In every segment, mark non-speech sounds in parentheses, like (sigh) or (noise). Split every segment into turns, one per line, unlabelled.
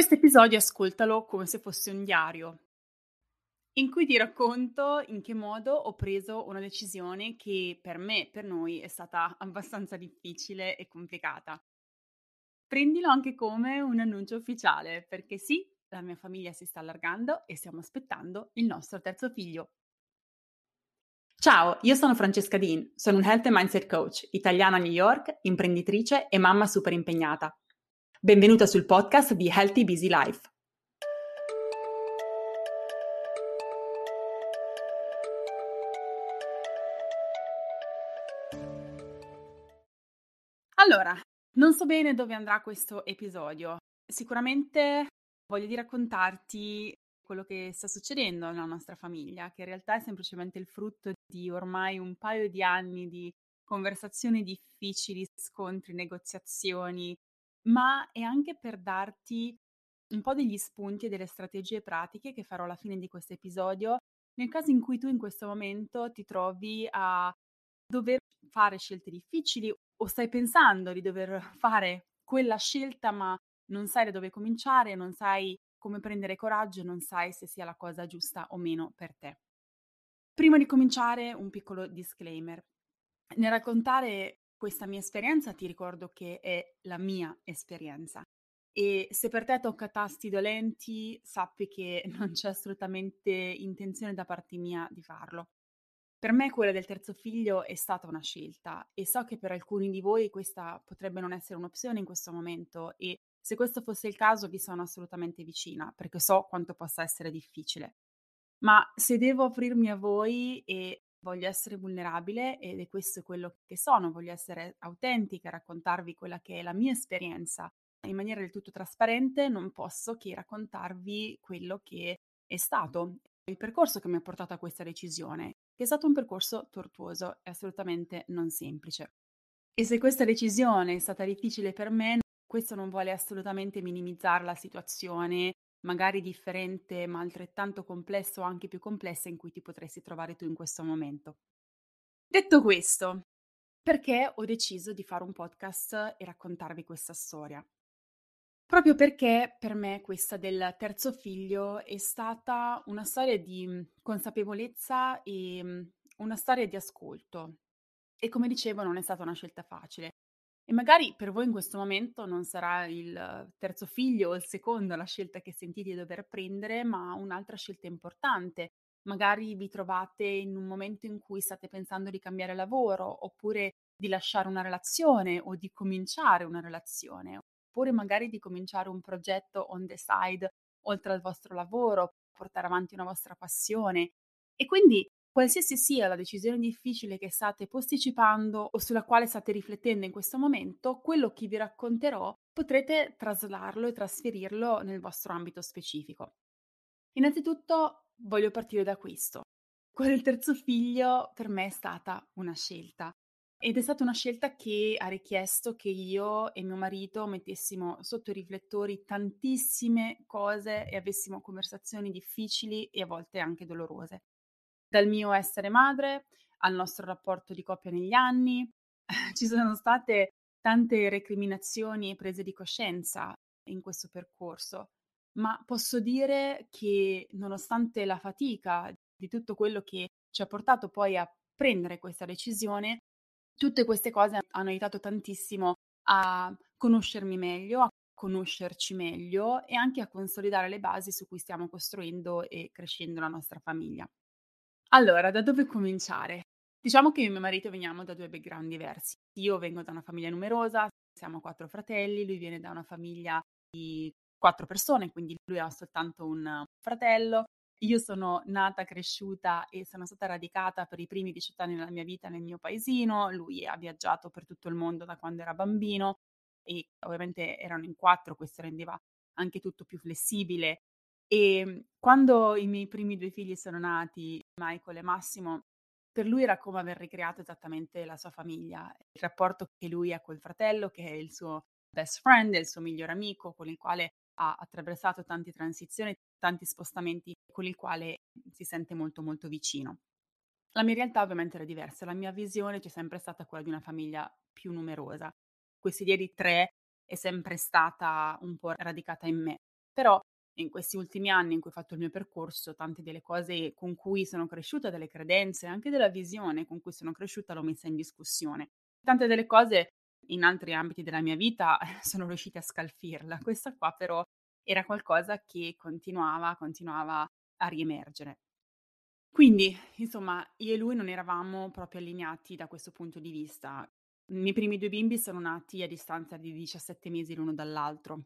Questo episodio ascoltalo come se fosse un diario, in cui ti racconto in che modo ho preso una decisione che per me, per noi, è stata abbastanza difficile e complicata. Prendilo anche come un annuncio ufficiale, perché sì, la mia famiglia si sta allargando e stiamo aspettando il nostro terzo figlio. Ciao, io sono Francesca Dean, sono un Health and Mindset Coach, italiana a New York, imprenditrice e mamma super impegnata. Benvenuta sul podcast di Healthy Busy Life. Allora, non so bene dove andrà questo episodio. Sicuramente voglio raccontarti quello che sta succedendo nella nostra famiglia, che in realtà è semplicemente il frutto di ormai un paio di anni di conversazioni difficili, scontri, negoziazioni, ma è anche per darti un po' degli spunti e delle strategie pratiche che farò alla fine di questo episodio, nel caso in cui tu in questo momento ti trovi a dover fare scelte difficili o stai pensando di dover fare quella scelta, ma non sai da dove cominciare, non sai come prendere coraggio, non sai se sia la cosa giusta o meno per te. Prima di cominciare, un piccolo disclaimer. Nel raccontare questa mia esperienza ti ricordo che è la mia esperienza. E se per te tocca tasti dolenti, sappi che (laughs) non c'è assolutamente intenzione da parte mia di farlo. Per me quella del terzo figlio è stata una scelta e so che per alcuni di voi questa potrebbe non essere un'opzione in questo momento e se questo fosse il caso vi sono assolutamente vicina perché so quanto possa essere difficile. Ma se devo aprirmi a voi e voglio essere vulnerabile ed è questo quello che sono, voglio essere autentica, raccontarvi quella che è la mia esperienza in maniera del tutto trasparente, non posso che raccontarvi quello che è stato il percorso che mi ha portato a questa decisione, che è stato un percorso tortuoso e assolutamente non semplice. E se questa decisione è stata difficile per me, questo non vuole assolutamente minimizzare la situazione magari differente ma altrettanto complesso o anche più complessa in cui ti potresti trovare tu in questo momento. Detto questo, perché ho deciso di fare un podcast e raccontarvi questa storia? Proprio perché per me questa del terzo figlio è stata una storia di mhmm, consapevolezza e mhmm, una storia di ascolto. E come dicevo non è stata una scelta facile. E magari per voi in questo momento non sarà il terzo figlio o il secondo la scelta che sentite di dover prendere, ma un'altra scelta importante. Magari vi trovate in un momento in cui state pensando di cambiare lavoro, oppure di lasciare una relazione o di cominciare una relazione, oppure magari di cominciare un progetto on the side oltre al vostro lavoro, portare avanti una vostra passione. E quindi Qualsiasi sia la decisione difficile che state posticipando o sulla quale state riflettendo in questo momento, quello che vi racconterò potrete traslarlo e trasferirlo nel vostro ambito specifico. Innanzitutto voglio partire da questo. Quello del terzo figlio per me è stata una scelta ed è stata una scelta che ha richiesto che io e mio marito mettessimo sotto i riflettori tantissime cose e avessimo conversazioni difficili e a volte anche dolorose dal mio essere madre al nostro rapporto di coppia negli anni. (laughs) Ci sono state tante recriminazioni e prese di coscienza in questo percorso, ma posso dire che nonostante la fatica di tutto quello che ci ha portato poi a prendere questa decisione, tutte queste cose hanno aiutato tantissimo a conoscermi meglio, a conoscerci meglio e anche a consolidare le basi su cui stiamo costruendo e crescendo la nostra famiglia. Allora, da dove cominciare? Diciamo che io e mio marito veniamo da due background diversi. Io vengo da una famiglia numerosa, siamo quattro fratelli, lui viene da una famiglia di quattro persone, quindi lui ha soltanto un fratello. Io sono nata, cresciuta e sono stata radicata per i primi 18 anni della mia vita nel mio paesino. Lui ha viaggiato per tutto il mondo da quando era bambino e ovviamente erano in quattro, questo rendeva anche tutto più flessibile e ehm, quando i miei primi due figli sono nati, Michael e Massimo, per lui era come aver ricreato esattamente la sua famiglia, il rapporto che lui ha col fratello, che è il suo best friend, il suo migliore amico, con il quale ha attraversato tante transizioni, tanti spostamenti, con il quale si sente molto molto vicino. La mia realtà ovviamente era diversa, la mia visione c'è sempre stata quella di una famiglia più numerosa. Questa idea di tre è sempre stata un po' radicata in me Però in questi ultimi anni in cui ho fatto il mio percorso, tante delle cose con cui sono cresciuta, delle credenze, anche della visione con cui sono cresciuta, l'ho messa in discussione. Tante delle cose in altri ambiti della mia vita (laughs) sono riuscita a scalfirla. Questa qua però era qualcosa che continuava, continuava a riemergere. Quindi, insomma, io e lui non eravamo proprio allineati da questo punto di vista. I miei primi due bimbi sono nati a distanza di 17 mesi l'uno dall'altro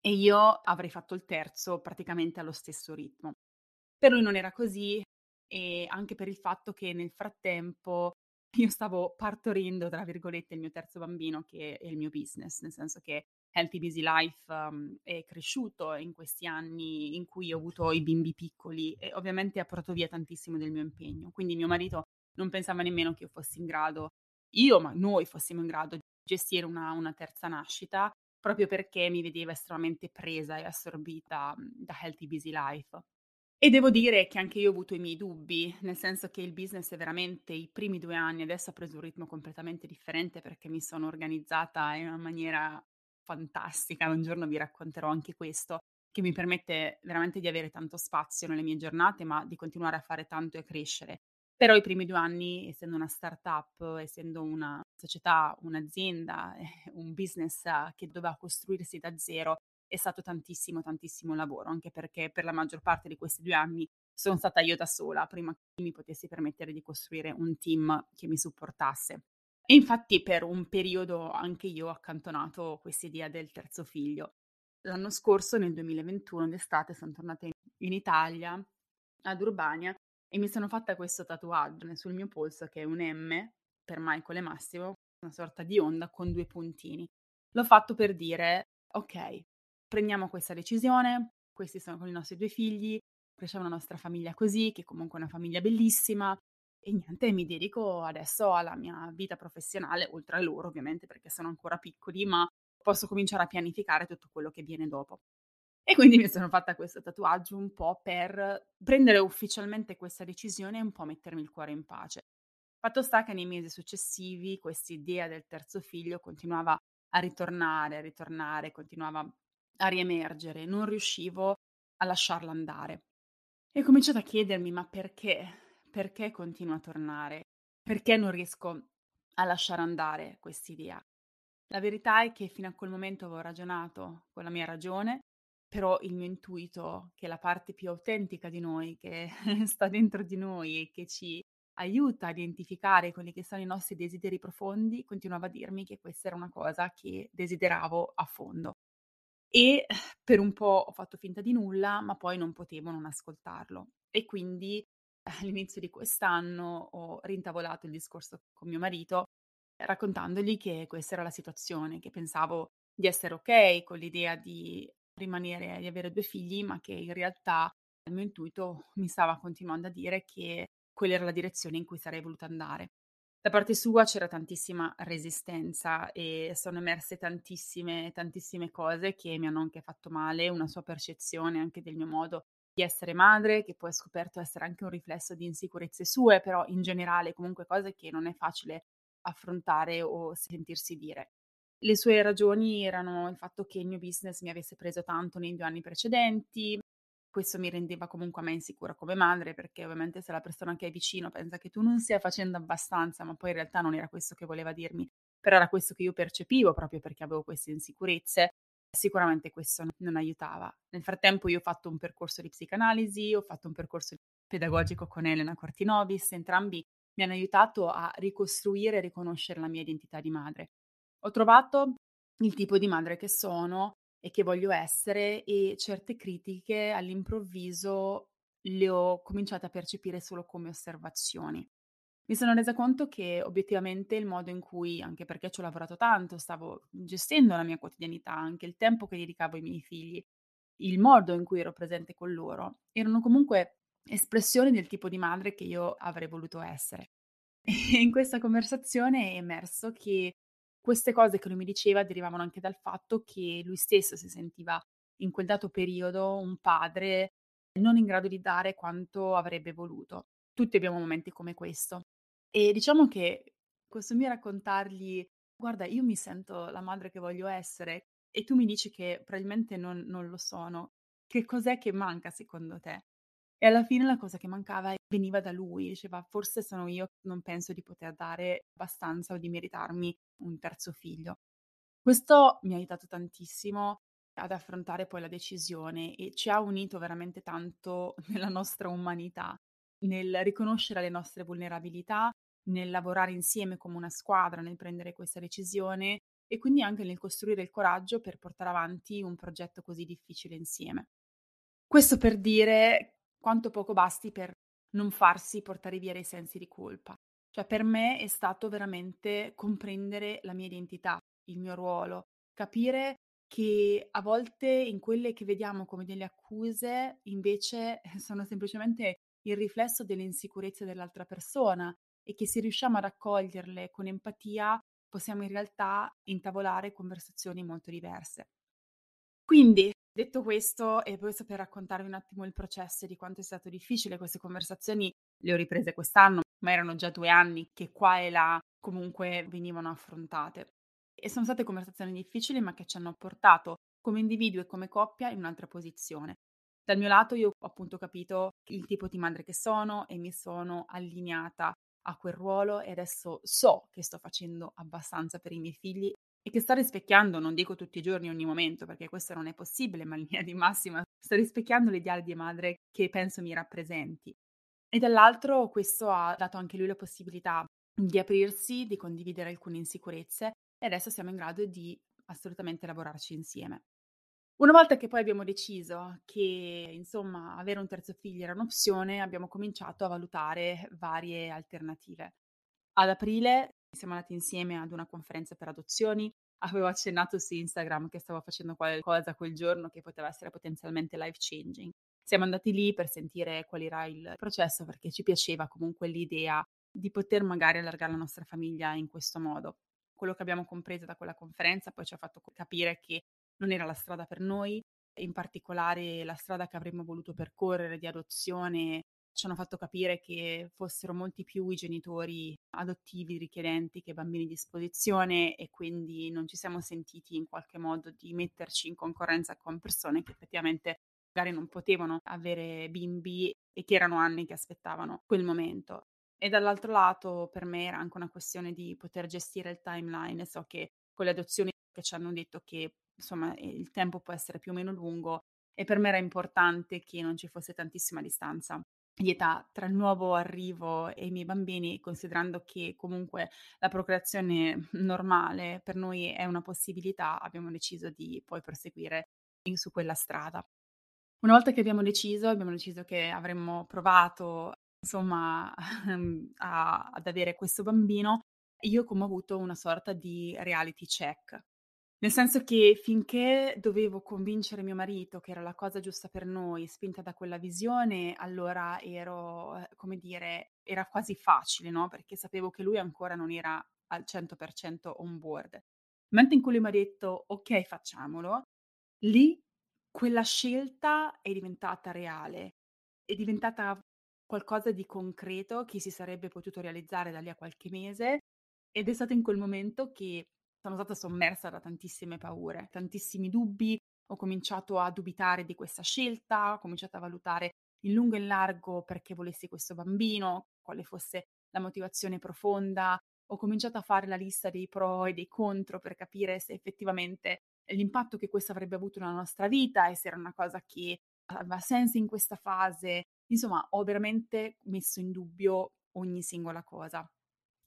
e io avrei fatto il terzo praticamente allo stesso ritmo. Per lui non era così e anche per il fatto che nel frattempo (laughs) io stavo partorendo, tra virgolette, il mio terzo bambino che è il mio business, nel senso che Healthy Busy Life um, è cresciuto in questi anni in cui ho avuto i bimbi piccoli e ovviamente ha portato via tantissimo del mio impegno. Quindi mio marito non pensava nemmeno che io fossi in grado, io ma noi fossimo in grado di gestire una, una terza nascita proprio perché mi vedeva estremamente presa e assorbita da Healthy Busy Life. E devo dire che anche io ho avuto i miei dubbi, nel senso che il business è veramente i primi due anni, adesso ha preso un ritmo completamente differente perché mi sono organizzata in una maniera fantastica, un giorno vi racconterò anche questo, che mi permette veramente di avere tanto spazio nelle mie giornate, ma di continuare a fare tanto e a crescere. Però i primi due anni, essendo una startup, essendo una società, un'azienda, (laughs) un business che doveva costruirsi da zero, è stato tantissimo, tantissimo lavoro, anche perché per la maggior parte di questi due anni sono stata io da sola, prima che mi potessi permettere di costruire un team che mi supportasse. E infatti per un periodo anche io ho accantonato questa idea del terzo figlio. L'anno scorso, nel 2021, d'estate, sono tornata in Italia, ad Urbania, e mi sono fatta questo tatuaggio sul mio polso che è un M per Michael e Massimo, una sorta di onda con due puntini. L'ho fatto per dire, ok, prendiamo questa decisione, questi sono con i nostri due figli, cresciamo la nostra famiglia così, che comunque è una famiglia bellissima, e niente, mi dedico adesso alla mia vita professionale, oltre a loro ovviamente perché sono ancora piccoli, ma posso cominciare a pianificare tutto quello che viene dopo. E quindi mi sono fatta questo tatuaggio un po' per prendere ufficialmente questa decisione e un po' mettermi il cuore in pace. Fatto sta che nei mesi successivi questa idea del terzo figlio continuava a ritornare, a ritornare, continuava a riemergere, non riuscivo a lasciarla andare. E ho cominciato a chiedermi ma perché? perché continua a tornare? Perché non riesco a lasciare andare quest'idea? La verità è che fino a quel momento avevo ragionato con la mia ragione, però il mio intuito, che è la parte più autentica di noi, che (laughs) sta dentro di noi e che ci aiuta a identificare quelli che sono i nostri desideri profondi, continuava a dirmi che questa era una cosa che desideravo a fondo. E per un po' ho fatto finta di nulla, ma poi non potevo non ascoltarlo. E quindi (laughs) all'inizio di quest'anno ho rintavolato il discorso con mio marito raccontandogli che questa era la situazione, che pensavo di essere ok con l'idea di rimanere, di avere due figli, ma che in realtà il mio intuito (laughs) mi stava continuando a dire che quella era la direzione in cui sarei voluta andare. Da parte sua c'era tantissima resistenza e sono emerse tantissime, tantissime cose che mi hanno anche fatto male, una sua percezione anche del mio modo di essere madre, che poi ho scoperto essere anche un riflesso di insicurezze sue, però in generale comunque cose che non è facile affrontare o sentirsi dire. Le sue ragioni erano il fatto che il mio business mi avesse preso tanto nei due anni precedenti, questo mi rendeva comunque a me insicura come madre, perché ovviamente se la persona che è vicino pensa che tu non stia facendo abbastanza, ma poi in realtà non era questo che voleva dirmi, però era questo che io percepivo proprio perché avevo queste insicurezze, sicuramente questo non aiutava. Nel frattempo io ho fatto un percorso di psicanalisi, ho fatto un percorso pedagogico con Elena Cortinovis, entrambi mi hanno aiutato a ricostruire e riconoscere la mia identità di madre. Ho trovato il tipo di madre che sono e che voglio essere e certe critiche all'improvviso le ho cominciate a percepire solo come osservazioni. Mi sono resa conto che obiettivamente il modo in cui, anche perché ci ho lavorato tanto, stavo gestendo la mia quotidianità, anche il tempo che dedicavo ai miei figli, il modo in cui ero presente con loro, erano comunque espressioni del tipo di madre che io avrei voluto essere. (laughs) E in questa conversazione è emerso che queste cose che lui mi diceva derivavano anche dal fatto che lui stesso si sentiva in quel dato periodo un padre non in grado di dare quanto avrebbe voluto. Tutti abbiamo momenti come questo. E diciamo che questo mio raccontargli: "Guarda, io mi sento la madre che voglio essere e tu mi dici che probabilmente non non lo sono", che cos'è che manca secondo te? E alla fine la cosa che mancava veniva da lui, diceva: "Forse sono io che non penso di poter dare abbastanza o di meritarmi un terzo figlio". Questo mi ha aiutato tantissimo ad affrontare poi la decisione e ci ha unito veramente tanto (laughs) nella nostra umanità, nel riconoscere le nostre vulnerabilità, nel lavorare insieme come una squadra, nel prendere questa decisione e quindi anche nel costruire il coraggio per portare avanti un progetto così difficile insieme. Questo per dire quanto poco basti per non farsi portare via dai sensi di colpa. Cioè per me è stato veramente comprendere la mia identità, il mio ruolo, capire che a volte in quelle che vediamo come delle accuse invece (laughs) sono semplicemente il riflesso delle insicurezze dell'altra persona e che se riusciamo ad accoglierle con empatia possiamo in realtà intavolare conversazioni molto diverse. Quindi, detto questo, e poi per raccontarvi un attimo il processo di quanto è stato difficile, queste conversazioni le ho riprese quest'anno, ma erano già due anni che qua e là comunque venivano affrontate. E sono state conversazioni difficili, ma che ci hanno portato come individuo e come coppia in un'altra posizione. Dal mio lato io ho appunto capito il tipo di madre che sono e mi sono allineata a quel ruolo e adesso so che sto facendo abbastanza per i miei figli e che sto rispecchiando, non dico tutti i giorni, ogni momento, perché questo non è possibile, ma in linea di massima sto rispecchiando l'ideale di madre che penso mi rappresenti. E dall'altro questo ha dato anche lui la possibilità di aprirsi, di condividere alcune insicurezze e adesso siamo in grado di assolutamente lavorarci insieme. Una volta che poi abbiamo deciso che, insomma, avere un terzo figlio era un'opzione, abbiamo cominciato a valutare varie alternative. Ad aprile siamo andati insieme ad una conferenza per adozioni. Avevo accennato su Instagram che stavo facendo qualcosa quel giorno che poteva essere potenzialmente life changing. Siamo andati lì per sentire qual era il processo perché ci piaceva comunque l'idea di poter magari allargare la nostra famiglia in questo modo. Quello che abbiamo compreso da quella conferenza poi ci ha fatto capire che non era la strada per noi, in particolare la strada che avremmo voluto percorrere di adozione ci hanno fatto capire che fossero molti più i genitori adottivi richiedenti che bambini di disposizione e quindi non ci siamo sentiti in qualche modo di metterci in concorrenza con persone che effettivamente magari non potevano avere bimbi e che erano anni che aspettavano quel momento. E dall'altro lato per me era anche una questione di poter gestire il timeline. So che con le adozioni che ci hanno detto che insomma il tempo può essere più o meno lungo e per me era importante che non ci fosse tantissima distanza di età tra il nuovo arrivo e i miei bambini, considerando che comunque la procreazione (laughs) normale per noi è una possibilità, abbiamo deciso di poi proseguire in, su quella strada. Una volta che abbiamo deciso, abbiamo deciso che avremmo provato insomma (laughs) a, ad avere questo bambino, io come ho avuto una sorta di reality check nel senso che finché dovevo convincere mio marito che era la cosa giusta per noi, spinta da quella visione, allora ero, eh, come dire, era quasi facile, no? Perché sapevo che lui ancora non era al 100% on board. Momento in cui lui mi ha detto ok, facciamolo, lì quella scelta è diventata reale, è diventata qualcosa di concreto che si sarebbe potuto realizzare da lì a qualche mese ed è stato in quel momento che sono stata sommersa da tantissime paure, tantissimi dubbi, ho cominciato a dubitare di questa scelta, ho cominciato a valutare in lungo e in largo perché volessi questo bambino, quale fosse la motivazione profonda, ho cominciato a fare la lista dei pro e dei contro per capire se effettivamente l'impatto che questo avrebbe avuto nella nostra vita e se era una cosa che aveva senso in questa fase. Insomma, ho veramente messo in dubbio ogni singola cosa.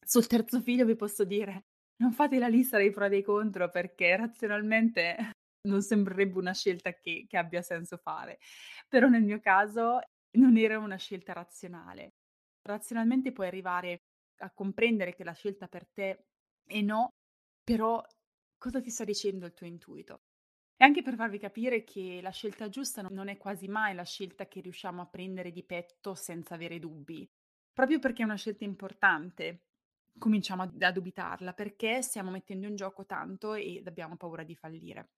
Sul terzo figlio vi posso dire non fate la lista dei pro e dei contro perché razionalmente (laughs) non sembrerebbe una scelta che, che abbia senso fare, però nel mio caso non era una scelta razionale. Razionalmente puoi arrivare a comprendere che la scelta per te è no, però cosa ti sta dicendo il tuo intuito? E anche per farvi capire che la scelta giusta non è quasi mai la scelta che riusciamo a prendere di petto senza avere dubbi, proprio perché è una scelta importante cominciamo a, a dubitarla perché stiamo mettendo in gioco tanto ed abbiamo paura di fallire.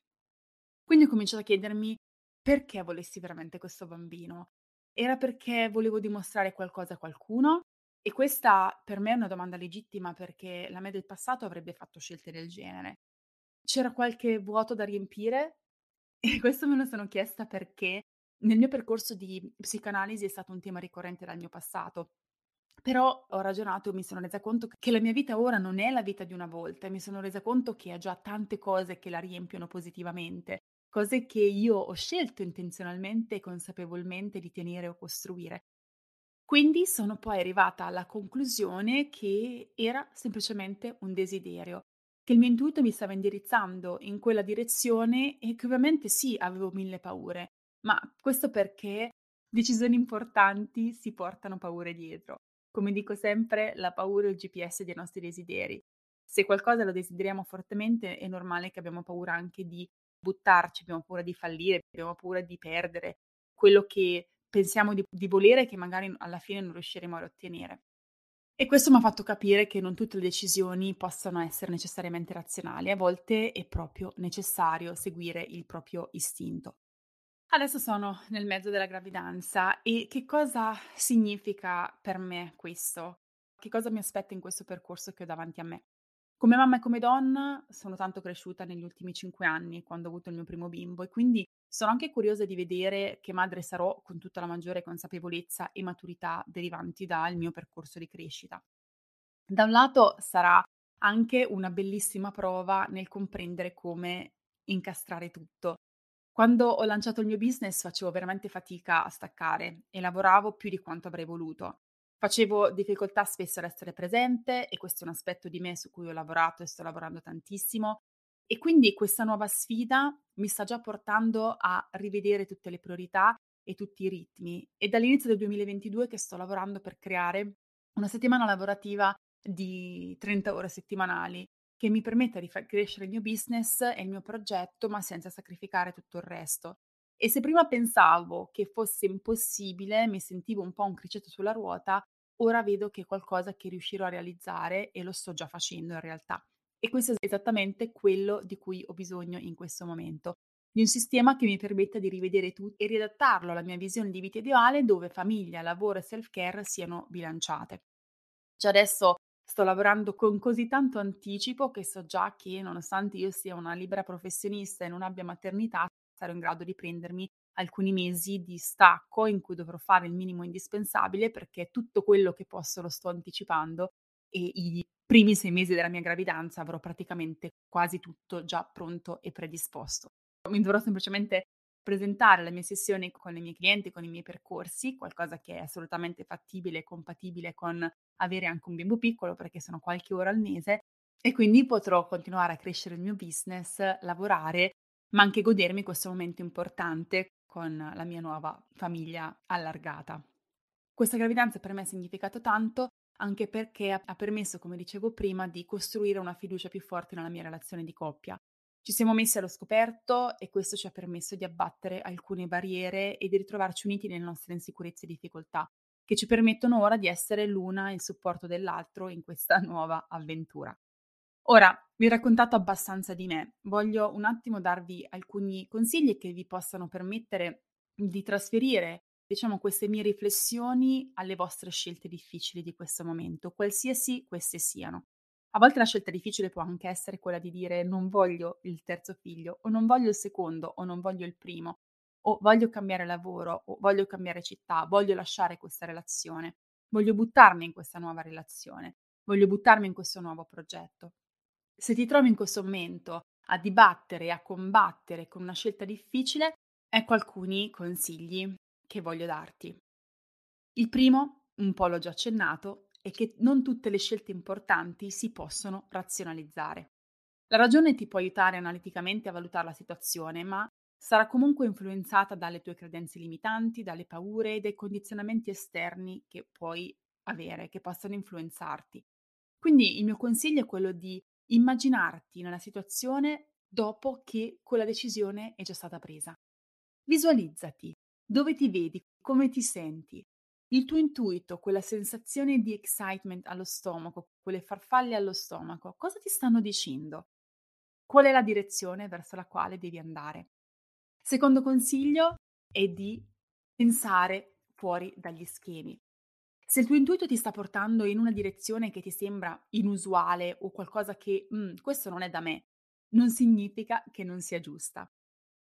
Quindi ho cominciato a chiedermi perché volessi veramente questo bambino. Era perché volevo dimostrare qualcosa a qualcuno? E questa per me è una domanda legittima perché la me del passato avrebbe fatto scelte del genere. C'era qualche vuoto da riempire? E (laughs) questo me lo sono chiesta perché Nel mio percorso di psicoanalisi è stato un tema ricorrente dal mio passato, però ho ragionato e mi sono resa conto che la mia vita ora non è la vita di una volta mi sono resa conto che ha già tante cose che la riempiono positivamente, cose che io ho scelto intenzionalmente e consapevolmente di tenere o costruire. Quindi sono poi arrivata alla conclusione che era semplicemente un desiderio, che il mio intuito mi stava indirizzando in quella direzione e che ovviamente sì, avevo mille paure, ma questo perché decisioni importanti si portano paure dietro. Come dico sempre, la paura è il GPS dei nostri desideri. Se qualcosa lo desideriamo fortemente, è normale che abbiamo paura anche di buttarci, abbiamo paura di fallire, abbiamo paura di perdere quello che pensiamo di, di volere e che magari alla fine non riusciremo ad ottenere. E questo mi ha fatto capire che non tutte le decisioni possano essere necessariamente razionali, a volte è proprio necessario seguire il proprio istinto. Adesso sono nel mezzo della gravidanza e che cosa significa per me questo? Che cosa mi aspetta in questo percorso che ho davanti a me? Come mamma e come donna sono tanto cresciuta negli ultimi cinque anni, quando ho avuto il mio primo bimbo, e quindi sono anche curiosa di vedere che madre sarò con tutta la maggiore consapevolezza e maturità derivanti dal mio percorso di crescita. Da un lato sarà anche una bellissima prova nel comprendere come incastrare tutto. Quando ho lanciato il mio business facevo veramente fatica a staccare e lavoravo più di quanto avrei voluto. Facevo difficoltà spesso ad essere presente e questo è un aspetto di me su cui ho lavorato e sto lavorando tantissimo e quindi questa nuova sfida mi sta già portando a rivedere tutte le priorità e tutti i ritmi. È dall'inizio del 2022 che sto lavorando per creare una settimana lavorativa di 30 ore settimanali che mi permetta di far crescere il mio business e il mio progetto, ma senza sacrificare tutto il resto. E se prima pensavo che fosse impossibile, mi sentivo un po' un criceto sulla ruota, ora vedo che è qualcosa che riuscirò a realizzare e lo sto già facendo in realtà. E questo è esattamente quello di cui ho bisogno in questo momento, di un sistema che mi permetta di rivedere tutto e riadattarlo alla mia visione di vita ideale dove famiglia, lavoro e self-care siano bilanciate. Già adesso sto lavorando con così tanto anticipo che so già che nonostante io sia una libera professionista e non abbia maternità, sarò in grado di prendermi alcuni mesi di stacco in cui dovrò fare il minimo indispensabile perché tutto quello che posso lo sto anticipando e i primi sei mesi della mia gravidanza avrò praticamente quasi tutto già pronto e predisposto. Mi dovrò semplicemente presentare la mia sessione con i miei clienti, con i miei percorsi, qualcosa che è assolutamente fattibile e compatibile con avere anche un bimbo piccolo perché sono qualche ora al mese e quindi potrò continuare a crescere il mio business, lavorare, ma anche godermi questo momento importante con la mia nuova famiglia allargata. Questa gravidanza per me ha significato tanto anche perché ha permesso, come dicevo prima, di costruire una fiducia più forte nella mia relazione di coppia. Ci siamo messi allo scoperto e questo ci ha permesso di abbattere alcune barriere e di ritrovarci uniti nelle nostre insicurezze e difficoltà, che ci permettono ora di essere l'una in supporto dell'altro in questa (laughs) nuova avventura. Ora, vi ho raccontato abbastanza di me, voglio un attimo darvi alcuni consigli che vi possano permettere di trasferire diciamo, queste mie riflessioni alle vostre scelte difficili di questo momento, qualsiasi queste siano. A volte la scelta difficile può anche essere quella di dire non voglio il terzo figlio, o non voglio il secondo, o non voglio il primo, o voglio cambiare lavoro, o voglio cambiare città, voglio lasciare questa relazione, voglio buttarmi in questa nuova relazione, voglio buttarmi in questo nuovo progetto. Se ti trovi in questo momento a dibattere e a combattere con una scelta difficile, ecco alcuni consigli che voglio darti. Il primo, un po' l'ho già accennato, è che non tutte le scelte importanti si possono razionalizzare. La ragione ti può aiutare analiticamente a valutare la situazione, ma sarà comunque influenzata dalle tue credenze limitanti, dalle paure e dai condizionamenti esterni che puoi avere, che possono influenzarti. Quindi il mio consiglio è quello di immaginarti nella situazione dopo che quella decisione è già stata presa. Visualizzati, dove ti vedi? Come ti senti? Il tuo intuito, quella sensazione di excitement allo stomaco, quelle farfalle allo stomaco, cosa ti stanno dicendo? Qual è la direzione verso la quale devi andare? Secondo consiglio è di pensare fuori dagli schemi. Se il tuo intuito ti sta portando in una direzione che ti sembra inusuale o qualcosa che mm, questo non è da me, non significa che non sia giusta.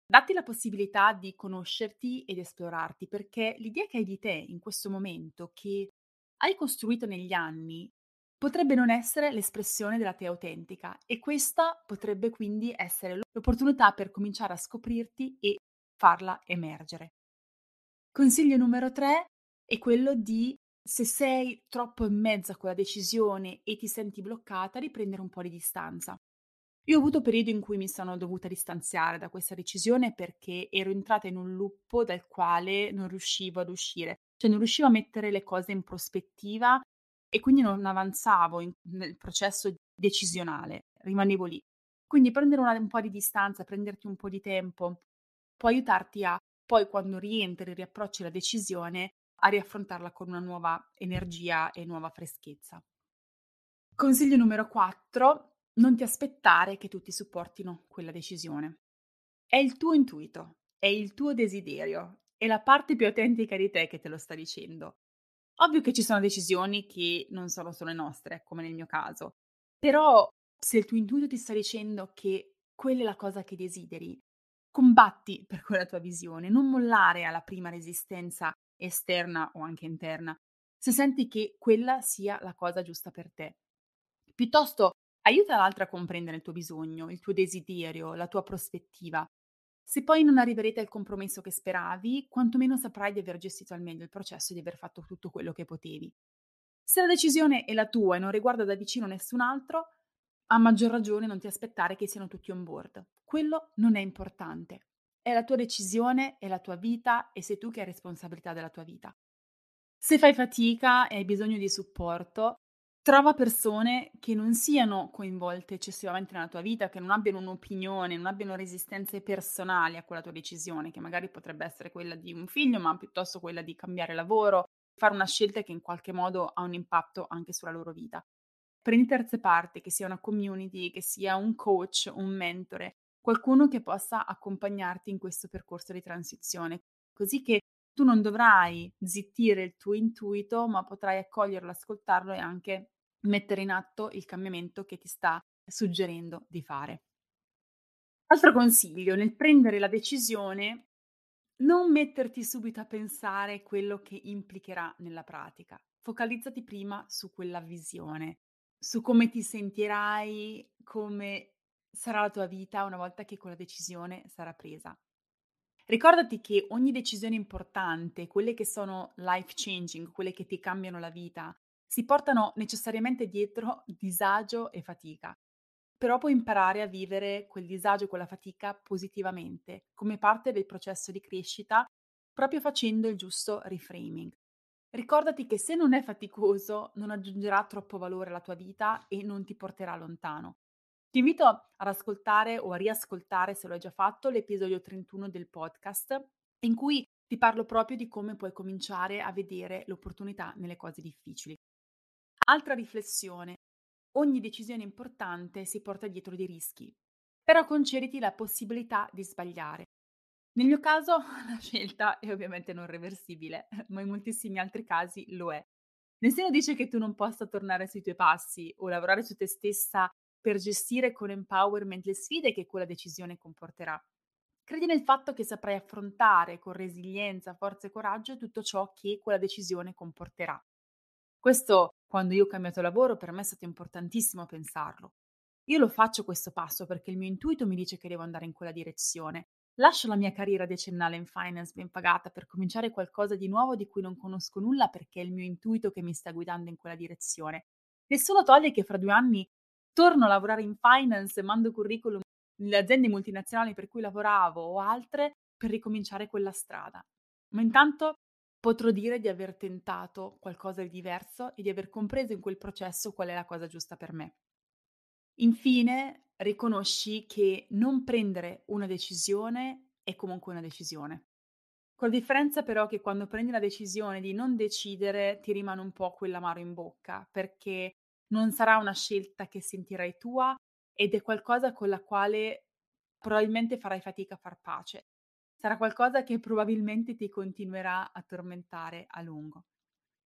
Datti la possibilità di conoscerti ed esplorarti, perché l'idea che hai di te in questo momento, che hai costruito negli anni, potrebbe non essere l'espressione della te autentica e questa potrebbe quindi essere l'opportunità per cominciare a scoprirti e farla emergere. Consiglio numero tre è quello di, se sei troppo in mezzo a quella decisione e ti senti bloccata, di prendere un po' di distanza. Io ho avuto periodi in cui mi sono dovuta distanziare da questa decisione perché ero entrata in un loop dal quale non riuscivo ad uscire, cioè non riuscivo a mettere le cose in prospettiva e quindi non avanzavo in, nel processo decisionale, rimanevo lì. Quindi prendere una, un po' di distanza, prenderti un po' di tempo, può aiutarti a poi quando rientri, riapprocci la decisione, a riaffrontarla con una nuova energia e nuova freschezza. Consiglio numero 4, non ti aspettare che tutti supportino quella decisione. È il tuo intuito, è il tuo desiderio, è la parte più autentica di te che te lo sta dicendo. Ovvio che ci sono decisioni che non sono solo nostre, come nel mio caso, però se il tuo intuito ti sta dicendo che quella è la cosa che desideri, combatti per quella tua visione, non mollare alla prima resistenza esterna o anche interna, se senti che quella sia la cosa giusta per te. Piuttosto aiuta l'altro a comprendere il tuo bisogno, il tuo desiderio, la tua prospettiva. Se poi non arriverete al compromesso che speravi, quantomeno saprai di aver gestito al meglio il processo e di aver fatto tutto quello che potevi. Se la decisione è la tua e non riguarda da vicino nessun altro, a maggior ragione non ti aspettare che siano tutti on board. Quello non è importante. È la tua decisione, è la tua vita e sei tu che hai responsabilità della tua vita. Se fai fatica e hai bisogno di supporto, trova persone che non siano coinvolte eccessivamente nella tua vita, che non abbiano un'opinione, non abbiano resistenze personali a quella tua decisione, che magari potrebbe essere quella di un figlio, ma piuttosto quella di cambiare lavoro, fare una scelta che in qualche modo ha un impatto anche sulla loro vita. Prendi terze parti, che sia una community, che sia un coach, un mentore, qualcuno che possa accompagnarti in questo percorso di transizione, così che tu non dovrai zittire il tuo intuito, ma potrai accoglierlo, ascoltarlo e anche mettere in atto il cambiamento che ti sta suggerendo di fare. Altro consiglio, nel prendere la decisione, non metterti subito a pensare quello che implicherà nella pratica. Focalizzati prima su quella visione, su come ti sentirai, come sarà la tua vita una volta che quella decisione sarà presa. Ricordati che ogni decisione importante, quelle che sono life changing, quelle che ti cambiano la vita, si portano necessariamente dietro disagio e fatica. Però puoi imparare a vivere quel disagio e quella fatica positivamente, come parte del processo di crescita, proprio facendo il giusto reframing. Ricordati che se non è faticoso, non aggiungerà troppo valore alla tua vita e non ti porterà lontano. Ti invito ad ascoltare o a riascoltare, se lo hai già fatto, l'episodio 31 del podcast, in cui ti parlo proprio di come puoi cominciare a vedere l'opportunità nelle cose difficili. Altra riflessione. Ogni decisione importante si porta dietro dei rischi, però concediti la possibilità di sbagliare. Nel mio caso (laughs) la scelta è ovviamente non reversibile, (laughs) ma in moltissimi altri casi lo è. Nessuno dice che tu non possa tornare sui tuoi passi o lavorare su te stessa per gestire con empowerment le sfide che quella decisione comporterà. Credi nel fatto che saprai affrontare con resilienza, forza e coraggio tutto ciò che quella decisione comporterà. Questo, quando io ho cambiato lavoro, per me è stato importantissimo pensarlo. Io lo faccio questo passo perché il mio intuito mi dice che devo andare in quella direzione. Lascio la mia carriera decennale in finance ben pagata per cominciare qualcosa di nuovo di cui non conosco nulla perché è il mio intuito che mi sta guidando in quella direzione. Nessuno toglie che fra due anni torno a lavorare in finance e mando curriculum nelle aziende multinazionali per cui lavoravo o altre per ricominciare quella strada. Ma intanto potrò dire di aver tentato qualcosa di diverso e di aver compreso in quel processo qual è la cosa giusta per me. Infine, riconosci che non prendere una decisione è comunque una decisione. Con la differenza però che quando prendi la decisione di non decidere ti rimane un po' quell'amaro in bocca, perché non sarà una scelta che sentirai tua ed è qualcosa con la quale probabilmente farai fatica a far pace sarà qualcosa che probabilmente ti continuerà a tormentare a lungo.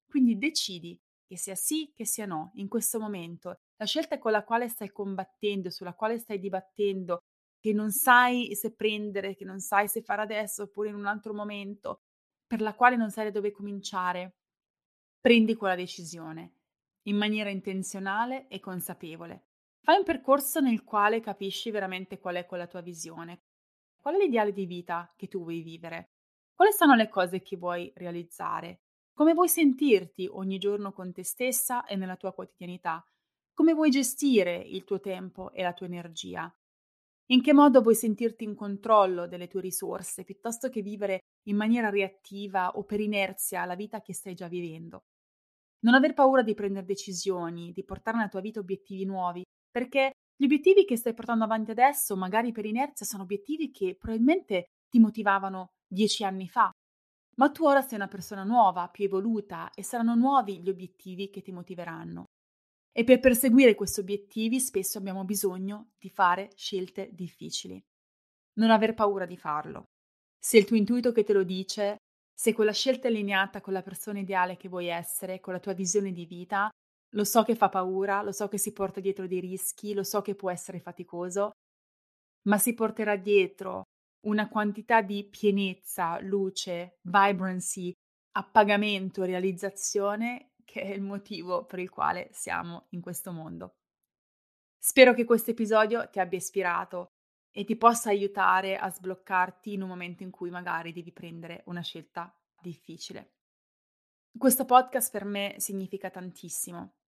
Quindi decidi che sia sì, che sia no, in questo momento. La scelta con la quale stai combattendo, sulla quale stai dibattendo, che non sai se prendere, che non sai se fare adesso oppure in un altro momento, per la quale non sai da dove cominciare, prendi quella decisione in maniera intenzionale e consapevole. Fai un percorso nel quale capisci veramente qual è quella tua visione, qual è l'ideale di vita che tu vuoi vivere, quali sono le cose che vuoi realizzare, come vuoi sentirti ogni giorno con te stessa e nella tua quotidianità, come vuoi gestire il tuo tempo e la tua energia, in che modo vuoi sentirti in controllo delle tue risorse piuttosto che vivere in maniera reattiva o per inerzia la vita che stai già vivendo. Non aver paura di prendere decisioni, di portare nella tua vita obiettivi nuovi, perché gli obiettivi che stai portando avanti adesso, magari per inerzia, sono obiettivi che probabilmente ti motivavano dieci anni fa. Ma tu ora sei una persona nuova, più evoluta e saranno nuovi gli obiettivi che ti motiveranno. E per perseguire questi obiettivi spesso abbiamo bisogno di fare scelte difficili. Non aver paura di farlo. Se il tuo intuito che te lo dice, se quella scelta è allineata con la persona ideale che vuoi essere, con la tua visione di vita, lo so che fa paura, lo so che si porta dietro dei rischi, lo so che può essere faticoso, ma si porterà dietro una quantità di pienezza, luce, vibrancy, appagamento, realizzazione che è il motivo per il quale siamo in questo mondo. Spero che questo episodio ti abbia ispirato e ti possa aiutare a sbloccarti in un momento in cui magari devi prendere una scelta difficile. Questo podcast per me significa tantissimo.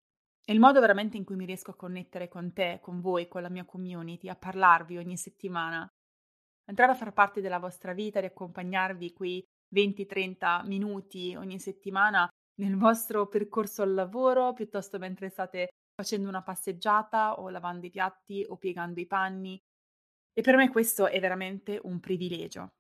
È il modo veramente in cui mi riesco a connettere con te, con voi, con la mia community, a parlarvi ogni settimana, entrare a far parte della vostra vita, di accompagnarvi quei 20-30 minuti ogni settimana nel vostro percorso al lavoro, piuttosto mentre state facendo una passeggiata o lavando i piatti o piegando i panni. E per me questo è veramente un privilegio.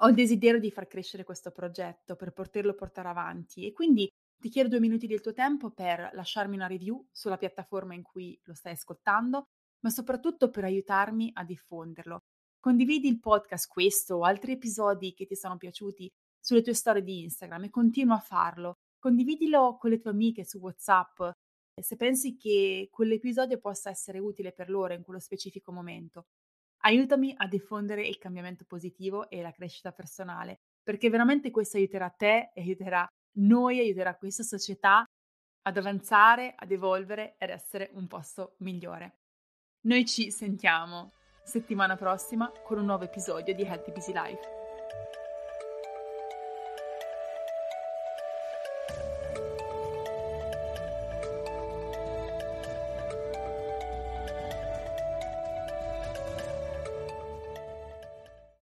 Ho il desiderio di far crescere questo progetto, per poterlo portare avanti e quindi ti chiedo due minuti del tuo tempo per lasciarmi una review sulla piattaforma in cui lo stai ascoltando, ma soprattutto per aiutarmi a diffonderlo. Condividi il podcast, questo o altri episodi che ti sono piaciuti sulle tue storie di Instagram e continua a farlo. Condividilo con le tue amiche su WhatsApp se pensi che quell'episodio possa essere utile per loro in quello specifico momento. Aiutami a diffondere il cambiamento positivo e la crescita personale, perché veramente questo aiuterà te e aiuterà noi, aiuterà questa società ad avanzare, ad evolvere ed essere un posto migliore. Noi ci sentiamo settimana prossima con un nuovo episodio di Healthy Busy Life.